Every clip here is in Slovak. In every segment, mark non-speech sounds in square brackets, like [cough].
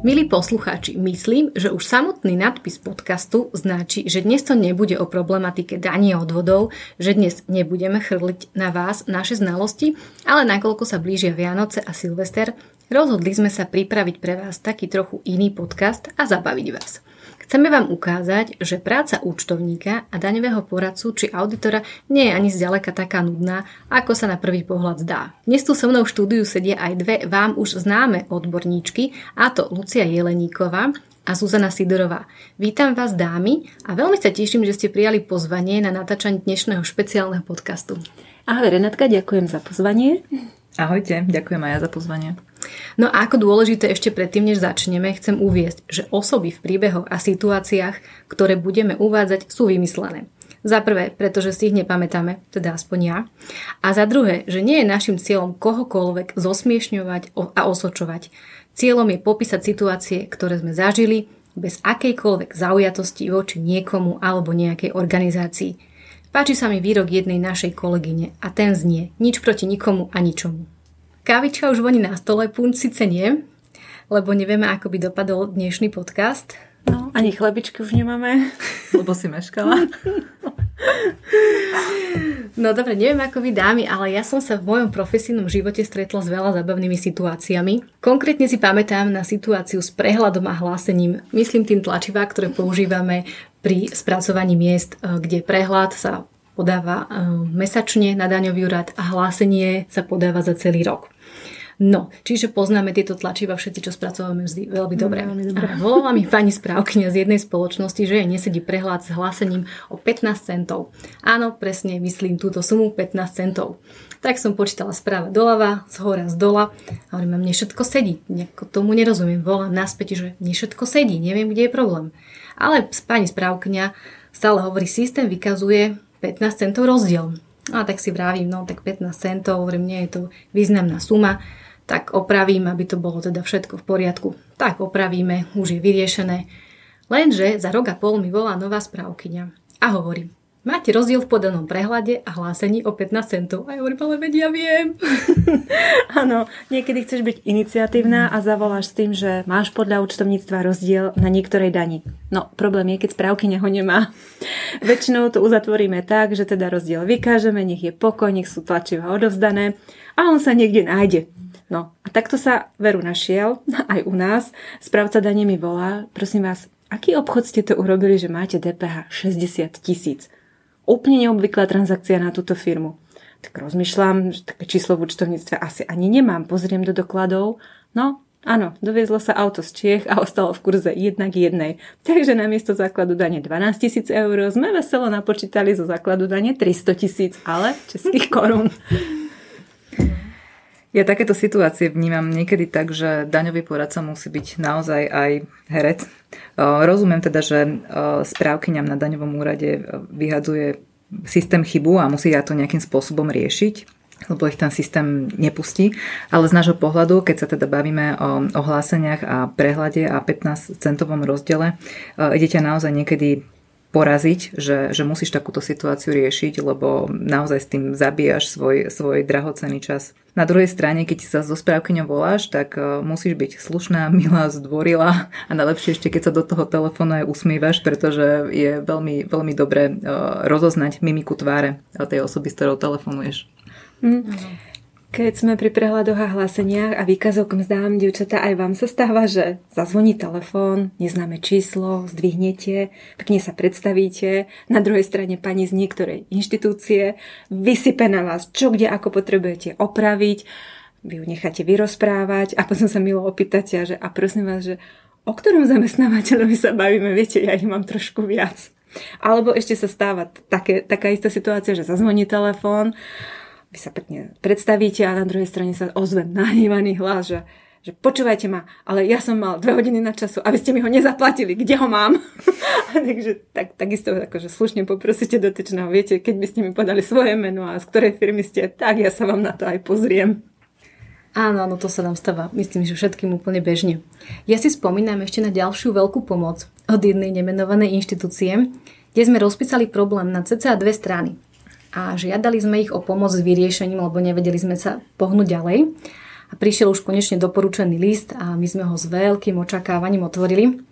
Milí poslucháči, myslím, že už samotný nadpis podcastu značí, že dnes to nebude o problematike daní a odvodov, že dnes nebudeme chrliť na vás naše znalosti, ale nakoľko sa blížia Vianoce a Silvester, rozhodli sme sa pripraviť pre vás taký trochu iný podcast a zabaviť vás. Chceme vám ukázať, že práca účtovníka a daňového poradcu či auditora nie je ani zďaleka taká nudná, ako sa na prvý pohľad zdá. Dnes tu so mnou v štúdiu sedia aj dve vám už známe odborníčky, a to Lucia Jeleníková a Zuzana Sidorová. Vítam vás dámy a veľmi sa teším, že ste prijali pozvanie na natáčanie dnešného špeciálneho podcastu. Ahoj Renatka, ďakujem za pozvanie. Ahojte, ďakujem aj ja za pozvanie. No a ako dôležité ešte predtým, než začneme, chcem uviesť, že osoby v príbehoch a situáciách, ktoré budeme uvádzať, sú vymyslené. Za prvé, pretože si ich nepamätáme, teda aspoň ja. A za druhé, že nie je našim cieľom kohokoľvek zosmiešňovať a osočovať. Cieľom je popísať situácie, ktoré sme zažili, bez akejkoľvek zaujatosti voči niekomu alebo nejakej organizácii. Páči sa mi výrok jednej našej kolegyne a ten znie nič proti nikomu a ničomu. Kávička už voní na stole, punč síce nie, lebo nevieme, ako by dopadol dnešný podcast. No, ani chlebičky už nemáme. [laughs] Lebo si meškala. No dobre, neviem ako vy dámy, ale ja som sa v mojom profesijnom živote stretla s veľa zabavnými situáciami. Konkrétne si pamätám na situáciu s prehľadom a hlásením, myslím tým tlačivá, ktoré používame pri spracovaní miest, e, kde prehľad sa podáva e, mesačne na daňový úrad a hlásenie sa podáva za celý rok. No, čiže poznáme tieto tlačiva všetci, čo spracovávame vždy veľmi dobre. No, veľmi dobre. Volala mi pani správkynia z jednej spoločnosti, že jej nesedí prehľad s hlásením o 15 centov. Áno, presne myslím túto sumu 15 centov. Tak som počítala správa doľava, z hora, z dola a hovorím, mne všetko sedí. Nejako tomu nerozumiem. Volám naspäť, že mne všetko sedí, neviem, kde je problém. Ale pani správkňa stále hovorí, systém vykazuje 15 centov rozdiel. A tak si vravím, no tak 15 centov, hovorím, nie je to významná suma tak opravím, aby to bolo teda všetko v poriadku. Tak opravíme, už je vyriešené. Lenže za rok a pol mi volá nová správkyňa a hovorí, máte rozdiel v podanom prehľade a hlásení o 15 centov. A ja hovorím, ale veď ja viem. [laughs] Áno, niekedy chceš byť iniciatívna a zavoláš s tým, že máš podľa účtovníctva rozdiel na niektorej dani. No, problém je, keď správkyňa ho nemá. [laughs] Väčšinou to uzatvoríme tak, že teda rozdiel vykážeme, nech je pokoj, nech sú tlačiva odovzdané a on sa niekde nájde. No a takto sa Veru našiel, [laughs] aj u nás. Správca dane mi volá, prosím vás, aký obchod ste to urobili, že máte DPH 60 tisíc? Úplne neobvyklá transakcia na túto firmu. Tak rozmýšľam, že také číslo v účtovníctve asi ani nemám. Pozriem do dokladov. No, áno, doviezlo sa auto z Čiech a ostalo v kurze jednak jednej. Takže namiesto základu dane 12 tisíc eur sme veselo napočítali zo základu dane 300 tisíc, ale českých korún. Ja takéto situácie vnímam niekedy tak, že daňový poradca musí byť naozaj aj herec. Rozumiem teda, že správkyňam na daňovom úrade vyhadzuje systém chybu a musí ja to nejakým spôsobom riešiť lebo ich ten systém nepustí. Ale z nášho pohľadu, keď sa teda bavíme o ohláseniach a prehľade a 15 centovom rozdiele, idete naozaj niekedy poraziť, že, že musíš takúto situáciu riešiť, lebo naozaj s tým zabíjaš svoj, svoj drahocený čas. Na druhej strane, keď sa so správkyňou voláš, tak uh, musíš byť slušná, [laughs] milá, zdvorila a najlepšie ešte, keď sa do toho telefónu aj usmívaš, pretože je veľmi, veľmi dobre uh, rozoznať mimiku tváre tej osoby, s ktorou telefonuješ. Mm. Keď sme pri prehľadoch a hláseniach a výkazoch k mzdám, dievčatá, aj vám sa stáva, že zazvoní telefón, neznáme číslo, zdvihnete, pekne sa predstavíte, na druhej strane pani z niektorej inštitúcie vysype na vás, čo kde ako potrebujete opraviť, vy ju necháte vyrozprávať a potom sa milo opýtate, že a prosím vás, že o ktorom zamestnávateľovi sa bavíme, viete, ja ich mám trošku viac. Alebo ešte sa stáva také, taká istá situácia, že zazvoní telefón vy sa pekne predstavíte a na druhej strane sa ozve nahnevaný hlas, že, že počúvajte ma, ale ja som mal dve hodiny na času a vy ste mi ho nezaplatili, kde ho mám? [laughs] Takže tak, takisto akože slušne poprosíte dotyčného, viete, keď by ste mi podali svoje meno a z ktorej firmy ste, tak ja sa vám na to aj pozriem. Áno, áno, to sa nám stáva, myslím, že všetkým úplne bežne. Ja si spomínam ešte na ďalšiu veľkú pomoc od jednej nemenovanej inštitúcie, kde sme rozpísali problém na cca dve strany a žiadali sme ich o pomoc s vyriešením, lebo nevedeli sme sa pohnúť ďalej. a prišiel už konečne doporučený list a my sme ho s veľkým očakávaním otvorili.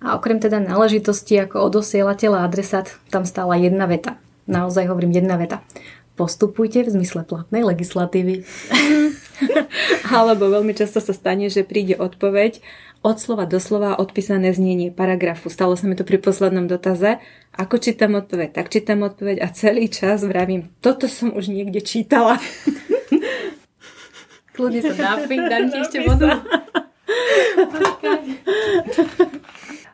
A okrem teda náležitosti ako odosielateľ a adresát, tam stála jedna veta. Naozaj hovorím jedna veta. Postupujte v zmysle platnej legislatívy. [laughs] [laughs] Alebo veľmi často sa stane, že príde odpoveď od slova do slova odpísané znenie paragrafu. Stalo sa mi to pri poslednom dotaze. Ako čítam odpoveď, tak čítam odpoveď a celý čas vravím, toto som už niekde čítala. Kľudne sa [laughs] dáfiť, dám ti ešte vodu. [laughs]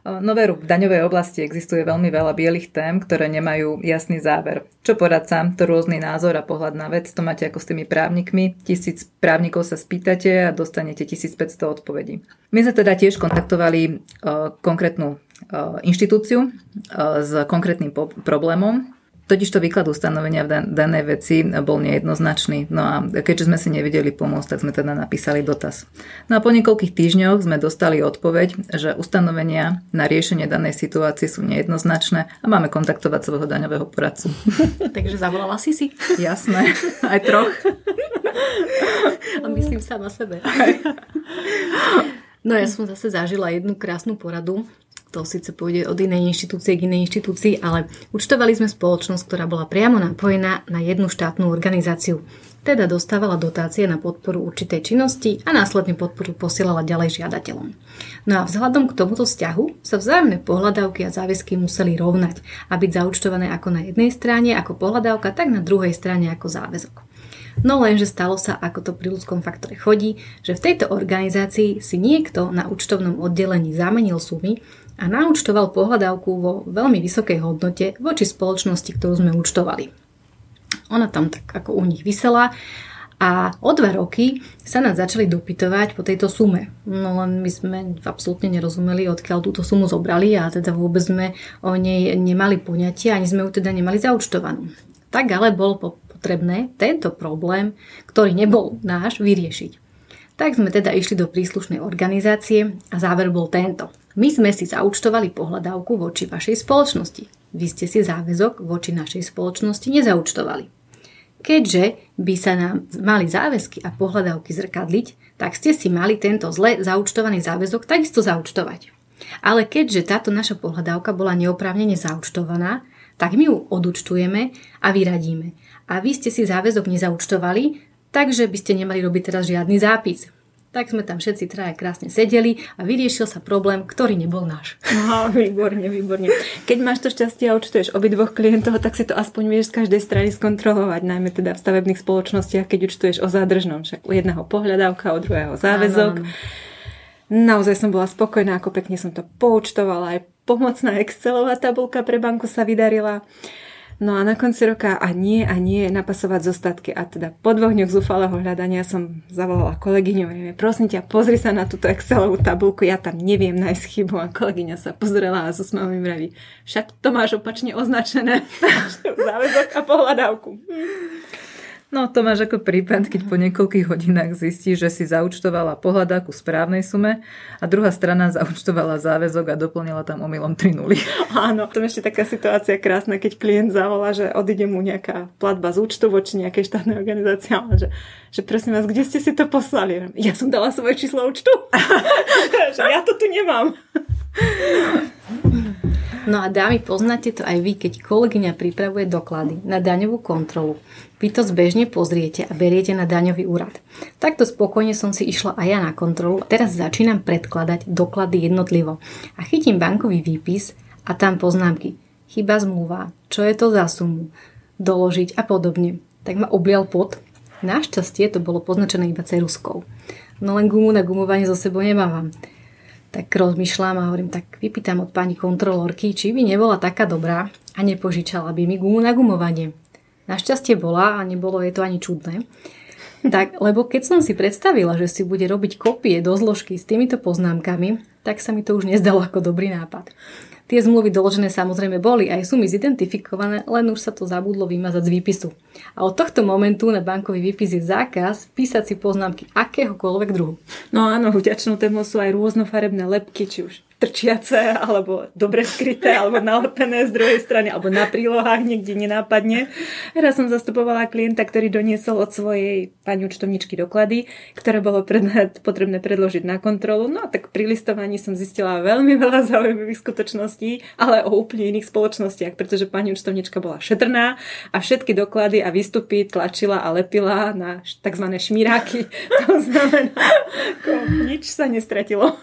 No veru, v daňovej oblasti existuje veľmi veľa bielých tém, ktoré nemajú jasný záver. Čo poradca, to rôzny názor a pohľad na vec, to máte ako s tými právnikmi. Tisíc právnikov sa spýtate a dostanete 1500 odpovedí. My sme teda tiež kontaktovali uh, konkrétnu uh, inštitúciu s konkrétnym problémom Totiž to výklad ustanovenia v danej veci bol nejednoznačný. No a keďže sme si nevedeli pomôcť, tak sme teda napísali dotaz. No a po niekoľkých týždňoch sme dostali odpoveď, že ustanovenia na riešenie danej situácie sú nejednoznačné a máme kontaktovať svojho daňového poradcu. [laughs] [laughs] Takže zavolala si si? Jasné, aj troch. [laughs] a myslím sama sebe. No ja som zase zažila jednu krásnu poradu to síce pôjde od inej inštitúcie k inej inštitúcii, ale účtovali sme spoločnosť, ktorá bola priamo napojená na jednu štátnu organizáciu. Teda dostávala dotácie na podporu určitej činnosti a následne podporu posielala ďalej žiadateľom. No a vzhľadom k tomuto vzťahu sa vzájomné pohľadávky a záväzky museli rovnať a byť zaučtované ako na jednej strane ako pohľadávka, tak na druhej strane ako záväzok. No lenže stalo sa, ako to pri ľudskom faktore chodí, že v tejto organizácii si niekto na účtovnom oddelení zamenil sumy, a naúčtoval pohľadávku vo veľmi vysokej hodnote voči spoločnosti, ktorú sme účtovali. Ona tam tak ako u nich vysela a o dva roky sa nás začali dopytovať po tejto sume. No len my sme absolútne nerozumeli, odkiaľ túto sumu zobrali a teda vôbec sme o nej nemali poňatie, ani sme ju teda nemali zaučtovanú. Tak ale bolo potrebné tento problém, ktorý nebol náš, vyriešiť. Tak sme teda išli do príslušnej organizácie a záver bol tento. My sme si zaučtovali pohľadávku voči vašej spoločnosti. Vy ste si záväzok voči našej spoločnosti nezaučtovali. Keďže by sa nám mali záväzky a pohľadávky zrkadliť, tak ste si mali tento zle zaučtovaný záväzok takisto zaučtovať. Ale keďže táto naša pohľadávka bola neoprávnene zaučtovaná, tak my ju odúčtujeme a vyradíme. A vy ste si záväzok nezaučtovali, takže by ste nemali robiť teraz žiadny zápis. Tak sme tam všetci traja krásne sedeli a vyriešil sa problém, ktorý nebol náš. [laughs] No, výborne, výborne. Keď máš to šťastie a účtuješ obidvoch klientov, tak si to aspoň vieš z každej strany skontrolovať, najmä teda v stavebných spoločnostiach, keď účtuješ o zádržnom. Však u jedného pohľadávka, u druhého záväzok. Áno, áno. Naozaj som bola spokojná, ako pekne som to poučtovala. Aj pomocná Excelová tabulka pre banku sa vydarila. No a na konci roka a nie a nie napasovať zostatky. A teda po dvoch dňoch zúfalého hľadania som zavolala kolegyňu. Prosím ťa, pozri sa na túto Excelovú tabulku, ja tam neviem nájsť chybu. A kolegyňa sa pozrela a so mi vraví, však to máš opačne označené. [laughs] Záväzok a pohľadávku. No to máš ako prípad, keď po niekoľkých hodinách zistíš, že si zaučtovala pohľadáku správnej sume a druhá strana zaučtovala záväzok a doplnila tam omylom 3 nuly. [laughs] Áno, to je ešte taká situácia krásna, keď klient zavolá, že odíde mu nejaká platba z účtu voči nejakej štátnej organizácii, ale že, že prosím vás, kde ste si to poslali? Ja som dala svoje číslo účtu. [laughs] [laughs] ja to tu nemám. No a dámy, poznáte to aj vy, keď kolegyňa pripravuje doklady na daňovú kontrolu. Vy to zbežne pozriete a beriete na daňový úrad. Takto spokojne som si išla aj ja na kontrolu. Teraz začínam predkladať doklady jednotlivo. A chytím bankový výpis a tam poznámky. Chyba zmluva, čo je to za sumu, doložiť a podobne. Tak ma oblial pot. Našťastie to bolo poznačené iba ceruskou. No len gumu na gumovanie zo sebou nemávam tak rozmýšľam a hovorím, tak vypýtam od pani kontrolorky, či by nebola taká dobrá a nepožičala by mi gumu na gumovanie. Našťastie bola a nebolo je to ani čudné. Tak, lebo keď som si predstavila, že si bude robiť kopie do zložky s týmito poznámkami, tak sa mi to už nezdalo ako dobrý nápad. Tie zmluvy doložené samozrejme boli, aj sú mi zidentifikované, len už sa to zabudlo vymazať z výpisu. A od tohto momentu na bankový výpis je zákaz písať si poznámky akéhokoľvek druhu. No áno, vďačnú tému sú aj rôznofarebné lepky, či už trčiace, alebo dobre skryté, alebo nalepené z druhej strany, alebo na prílohách niekde nenápadne. Raz som zastupovala klienta, ktorý doniesol od svojej pani účtovničky doklady, ktoré bolo pred, potrebné predložiť na kontrolu. No a tak pri listovaní som zistila veľmi veľa zaujímavých skutočností, ale o úplne iných spoločnostiach, pretože pani účtovnička bola šetrná a všetky doklady a výstupy tlačila a lepila na tzv. šmiráky. To znamená, nič sa nestratilo.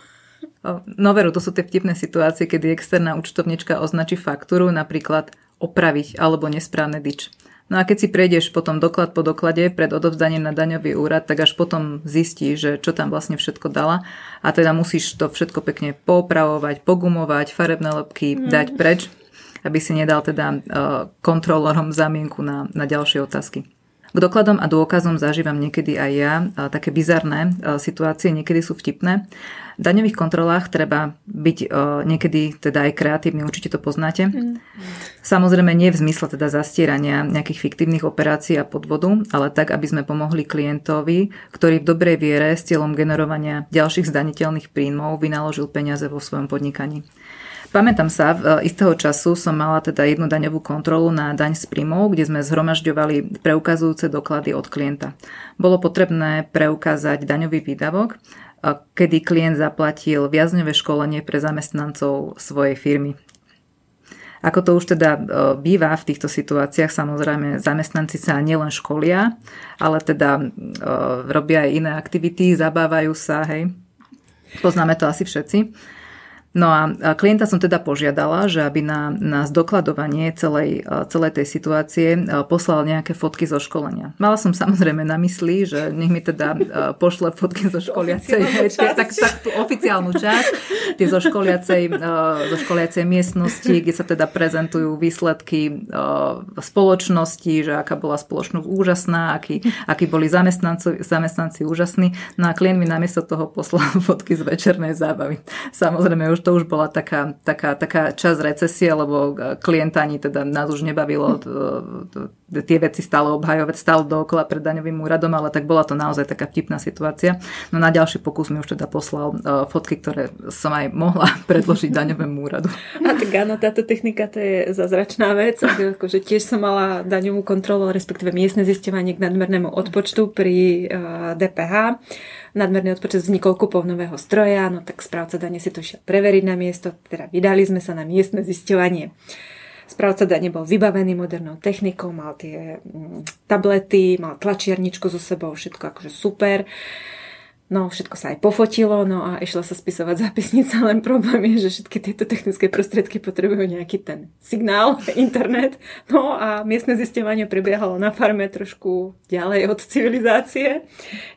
No veru, to sú tie vtipné situácie, kedy externá účtovnička označí faktúru, napríklad opraviť alebo nesprávne dič. No a keď si prejdeš potom doklad po doklade pred odovzdaním na daňový úrad, tak až potom zistí, že čo tam vlastne všetko dala a teda musíš to všetko pekne popravovať, pogumovať, farebné lepky mm. dať preč, aby si nedal teda uh, kontrolorom zamienku na, na ďalšie otázky. K dokladom a dôkazom zažívam niekedy aj ja také bizarné situácie, niekedy sú vtipné. V daňových kontrolách treba byť niekedy teda aj kreatívny, určite to poznáte. Mm. Samozrejme nie v zmysle teda zastierania nejakých fiktívnych operácií a podvodu, ale tak, aby sme pomohli klientovi, ktorý v dobrej viere s cieľom generovania ďalších zdaniteľných príjmov vynaložil peniaze vo svojom podnikaní. Pamätám sa, v e, istého času som mala teda jednu daňovú kontrolu na daň z príjmov, kde sme zhromažďovali preukazujúce doklady od klienta. Bolo potrebné preukázať daňový výdavok, e, kedy klient zaplatil viacňové školenie pre zamestnancov svojej firmy. Ako to už teda e, býva v týchto situáciách, samozrejme zamestnanci sa nielen školia, ale teda robia aj iné aktivity, zabávajú sa, hej. Poznáme to asi všetci. No a klienta som teda požiadala, že aby na, na zdokladovanie celej, celej tej situácie poslal nejaké fotky zo školenia. Mala som samozrejme na mysli, že nech mi teda pošle fotky zo [laughs] školiacej, tak, tak tú oficiálnu časť, tie zo školiacej, zo školiacej miestnosti, kde sa teda prezentujú výsledky spoločnosti, že aká bola spoločnosť úžasná, akí, akí boli zamestnanci, zamestnanci úžasní. No a klient mi namiesto toho poslal [laughs] fotky z večernej zábavy. Samozrejme už to už bola taká, taká, taká čas recesie, lebo klienta ani teda nás už nebavilo tie veci stále obhajovať, stále dookola pred daňovým úradom, ale tak bola to naozaj taká vtipná situácia. No na ďalší pokus mi už teda poslal fotky, ktoré som aj mohla [laughs] predložiť daňovému úradu. A tak áno, táto technika to je zazračná vec. Akože tiež som mala daňovú kontrolu, respektíve miestne zistovanie k nadmernému odpočtu pri DPH nadmerný odpočet vznikol kúpou nového stroja, no tak správca dane si to išiel preveriť na miesto, teda vydali sme sa na miestne zisťovanie. Správca dane bol vybavený modernou technikou, mal tie mm, tablety, mal tlačiarničku so sebou, všetko akože super. No, všetko sa aj pofotilo, no a išla sa spisovať zápisnica, len problém je, že všetky tieto technické prostriedky potrebujú nejaký ten signál, internet. No a miestne zistovanie prebiehalo na farme trošku ďalej od civilizácie.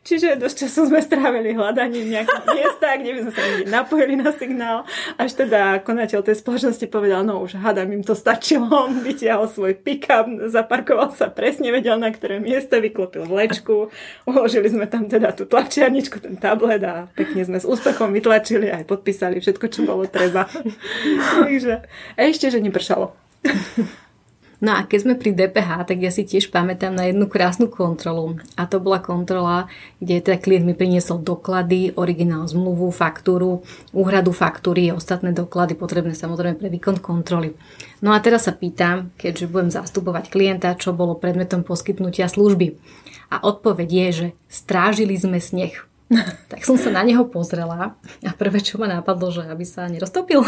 Čiže dosť času sme strávili hľadaním nejakých [laughs] miesta, kde by sme sa napojili na signál. Až teda konateľ tej spoločnosti povedal, no už hádam im to stačilo, [laughs] vytiahol svoj pick-up, zaparkoval sa presne, vedel na ktoré miesto, vyklopil vlečku, uložili sme tam teda tú tlačiarničku, ten tablet a pekne sme s úspechom vytlačili aj podpísali všetko, čo bolo treba. [laughs] Takže ešte, že nepršalo. No a keď sme pri DPH, tak ja si tiež pamätám na jednu krásnu kontrolu. A to bola kontrola, kde teda klient mi priniesol doklady, originál zmluvu, faktúru, úhradu faktúry a ostatné doklady potrebné samozrejme pre výkon kontroly. No a teraz sa pýtam, keďže budem zastupovať klienta, čo bolo predmetom poskytnutia služby. A odpoveď je, že strážili sme sneh. [laughs] tak som sa na neho pozrela a prvé, čo ma napadlo, že aby sa neroztopil.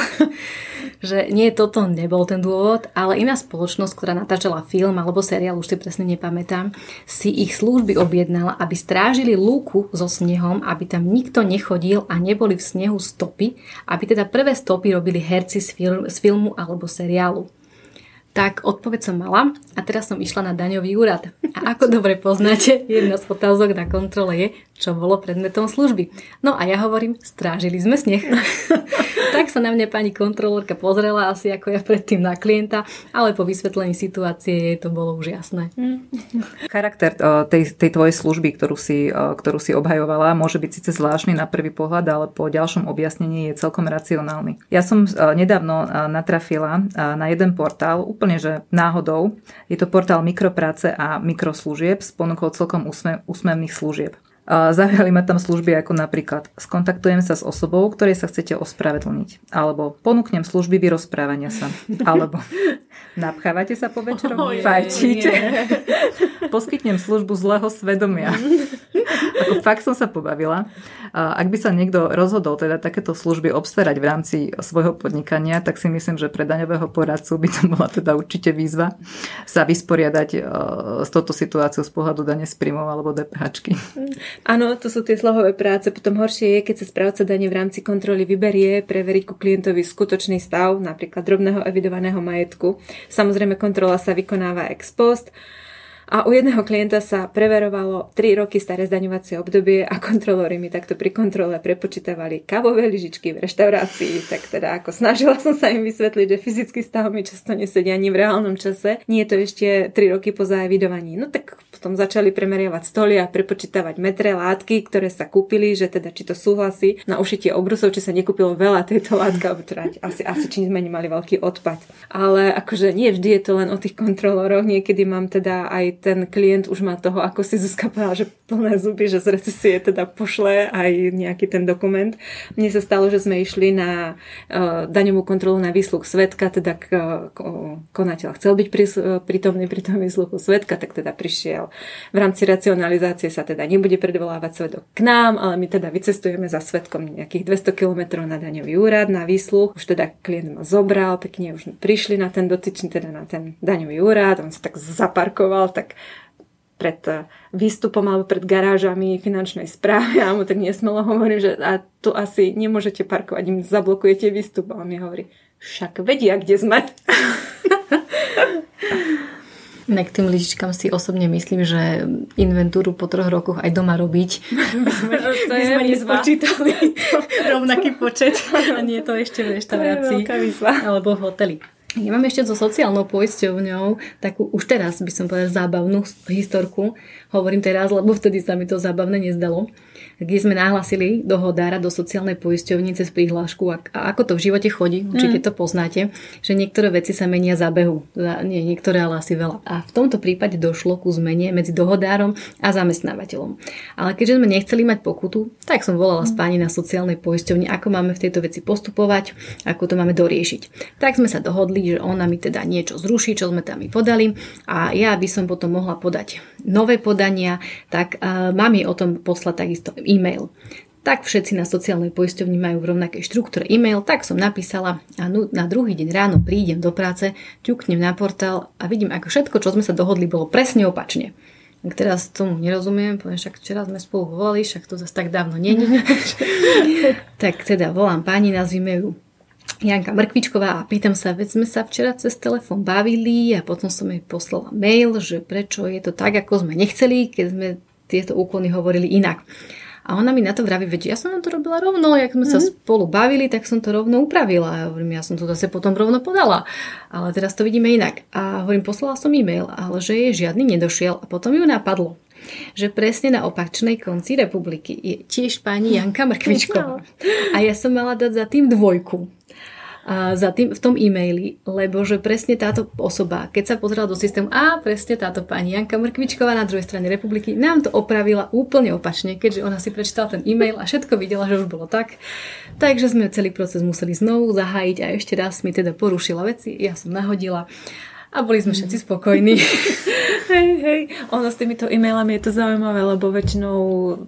[laughs] že nie, toto nebol ten dôvod, ale iná spoločnosť, ktorá natáčala film alebo seriál, už si presne nepamätám, si ich služby objednala, aby strážili lúku so snehom, aby tam nikto nechodil a neboli v snehu stopy, aby teda prvé stopy robili herci z, film, z filmu alebo seriálu. Tak odpoveď som mala a teraz som išla na daňový úrad. A ako dobre poznáte, jedna z otázok na kontrole je, čo bolo predmetom služby. No a ja hovorím, strážili sme sneh. [laughs] tak sa na mňa pani kontrolórka pozrela asi ako ja predtým na klienta, ale po vysvetlení situácie jej to bolo už jasné. Charakter tej, tej tvojej služby, ktorú si, ktorú si obhajovala, môže byť síce zvláštny na prvý pohľad, ale po ďalšom objasnení je celkom racionálny. Ja som nedávno natrafila na jeden portál, úplne že náhodou. Je to portál mikropráce a mikroslúžieb s ponukou celkom úsmevných služieb. Zaujali ma tam služby ako napríklad skontaktujem sa s osobou, ktorej sa chcete ospravedlniť. Alebo ponúknem služby vyrozprávania sa. [laughs] Alebo napchávate sa po večerom, oh, fajčíte. Poskytnem službu zlého svedomia. [laughs] fakt som sa pobavila. Ak by sa niekto rozhodol teda takéto služby obstarať v rámci svojho podnikania, tak si myslím, že pre daňového poradcu by to bola teda určite výzva sa vysporiadať e, s touto situáciou z pohľadu dane z príjmov alebo DPH. Áno, to sú tie slohové práce. Potom horšie je, keď sa správca dane v rámci kontroly vyberie preveriť ku klientovi skutočný stav, napríklad drobného evidovaného majetku. Samozrejme, kontrola sa vykonáva ex post a u jedného klienta sa preverovalo 3 roky staré zdaňovacie obdobie a kontrolóri mi takto pri kontrole prepočítavali kávové lyžičky v reštaurácii. Tak teda ako snažila som sa im vysvetliť, že fyzický stav mi často nesedia ani v reálnom čase. Nie je to ešte 3 roky po zaevidovaní. No tak potom začali premeriavať stoly a prepočítavať metre látky, ktoré sa kúpili, že teda či to súhlasí na ušitie obrusov, či sa nekúpilo veľa tejto látky, alebo teda asi, asi či sme nemali veľký odpad. Ale akože nie vždy je to len o tých kontroloroch, niekedy mám teda aj ten klient už má toho, ako si Zuzka povedala, že plné zuby, že z recesie teda pošle aj nejaký ten dokument. Mne sa stalo, že sme išli na uh, daňovú kontrolu na výsluh svetka, teda k, uh, konateľ chcel byť pris, uh, prítomný pri tom výsluchu svetka, tak teda prišiel. V rámci racionalizácie sa teda nebude predvolávať svedok k nám, ale my teda vycestujeme za svetkom nejakých 200 km na daňový úrad, na výsluch. Už teda klient ma zobral, pekne už prišli na ten dotyčný, teda na ten daňový úrad, on sa tak zaparkoval, tak pred eh, výstupom alebo pred garážami finančnej správy [laughs] a mu tak nesmelo hovorím, že a tu asi nemôžete parkovať, im zablokujete výstup. A on mi hovorí, však vedia, kde sme. [laughs] Inak tým lyžičkám si osobne myslím, že inventúru po troch rokoch aj doma robiť. [laughs] My sme, to my sme nespočítali [laughs] rovnaký počet a nie to ešte v reštaurácii alebo v hoteli. Ja mám ešte so sociálnou poisťovňou takú už teraz by som povedala zábavnú historku. Hovorím teraz, lebo vtedy sa mi to zábavné nezdalo kde sme nahlasili dohodára do sociálnej poisťovni cez prihlášku a, a ako to v živote chodí, určite mm. to poznáte, že niektoré veci sa menia za behu. Za, nie, niektoré, ale asi veľa. A v tomto prípade došlo ku zmene medzi dohodárom a zamestnávateľom. Ale keďže sme nechceli mať pokutu, tak som volala mm. s pani na sociálnej poisťovni, ako máme v tejto veci postupovať, ako to máme doriešiť. Tak sme sa dohodli, že ona mi teda niečo zruší, čo sme tam mi podali a ja by som potom mohla podať nové podania, tak uh, mám jej o tom poslať takisto e-mail. Tak všetci na sociálnej poisťovni majú v rovnakej štruktúre e-mail, tak som napísala a na druhý deň ráno prídem do práce, ťuknem na portál a vidím, ako všetko, čo sme sa dohodli, bolo presne opačne. Ak teraz tomu nerozumiem, poviem, však včera sme spolu volali, však to zase tak dávno není. [laughs] tak teda volám pani, nazvime ju Janka Mrkvičková a pýtam sa, veď sme sa včera cez telefón bavili a potom som jej poslala mail, že prečo je to tak, ako sme nechceli, keď sme tieto úkony hovorili inak. A ona mi na to vraví, veď ja som to robila rovno, jak sme mm-hmm. sa mhm. spolu bavili, tak som to rovno upravila. A hovorím, ja som to zase potom rovno podala. Ale teraz to vidíme inak. A hovorím, poslala som e-mail, ale že jej žiadny nedošiel. A potom ju napadlo, že presne na opačnej konci republiky je tiež pani Janka Mrkvičková. [laughs] A ja som mala dať za tým dvojku za tým, v tom e-maili, lebo že presne táto osoba, keď sa pozrela do systému, a presne táto pani Janka Mrkvičková na druhej strane republiky nám to opravila úplne opačne, keďže ona si prečítala ten e-mail a všetko videla, že už bolo tak. Takže sme celý proces museli znovu zahájiť a ešte raz mi teda porušila veci, ja som nahodila a boli sme všetci spokojní. [laughs] hej, hej. Ono s týmito e-mailami je to zaujímavé, lebo väčšinou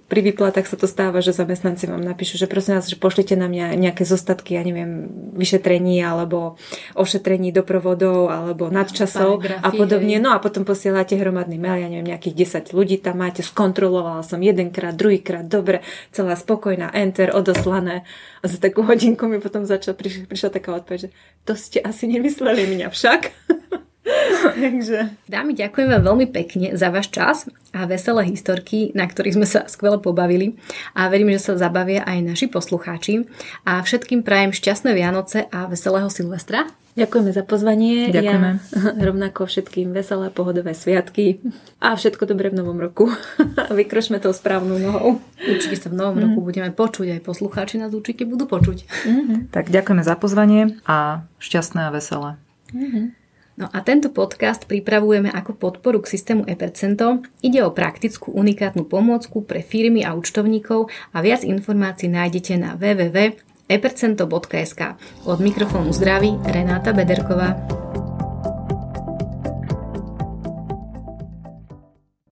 pri výplatách sa to stáva, že zamestnanci vám napíšu, že prosím vás, že pošlite nám nejaké zostatky, ja neviem, vyšetrení alebo ošetrení doprovodov alebo nadčasov a podobne. No a potom posielate hromadný mail, ja neviem, nejakých 10 ľudí tam máte, skontrolovala som jedenkrát, druhýkrát, dobre, celá spokojná, enter, odoslané. A za takú hodinku mi potom začala, prišla, prišla taká odpoveď, že to ste asi nemysleli mňa však. [laughs] [laughs] Takže... Dámy, ďakujem vám veľmi pekne za váš čas a veselé historky, na ktorých sme sa skvele pobavili a verím, že sa zabavia aj naši poslucháči a všetkým prajem šťastné Vianoce a veselého Silvestra. Ďakujeme za pozvanie. Ďakujeme. Ja, [laughs] rovnako všetkým veselé pohodové sviatky a všetko dobré v novom roku. [laughs] Vykročme tou správnou nohou. Určite sa v novom mm. roku budeme počuť, aj poslucháči nás určite budú počuť. Mm-hmm. Tak ďakujeme za pozvanie a šťastné a veselé. Mm-hmm. No a tento podcast pripravujeme ako podporu k systému e-percento. Ide o praktickú unikátnu pomôcku pre firmy a účtovníkov a viac informácií nájdete na www.epercento.sk. Od mikrofónu zdraví Renáta Bederková.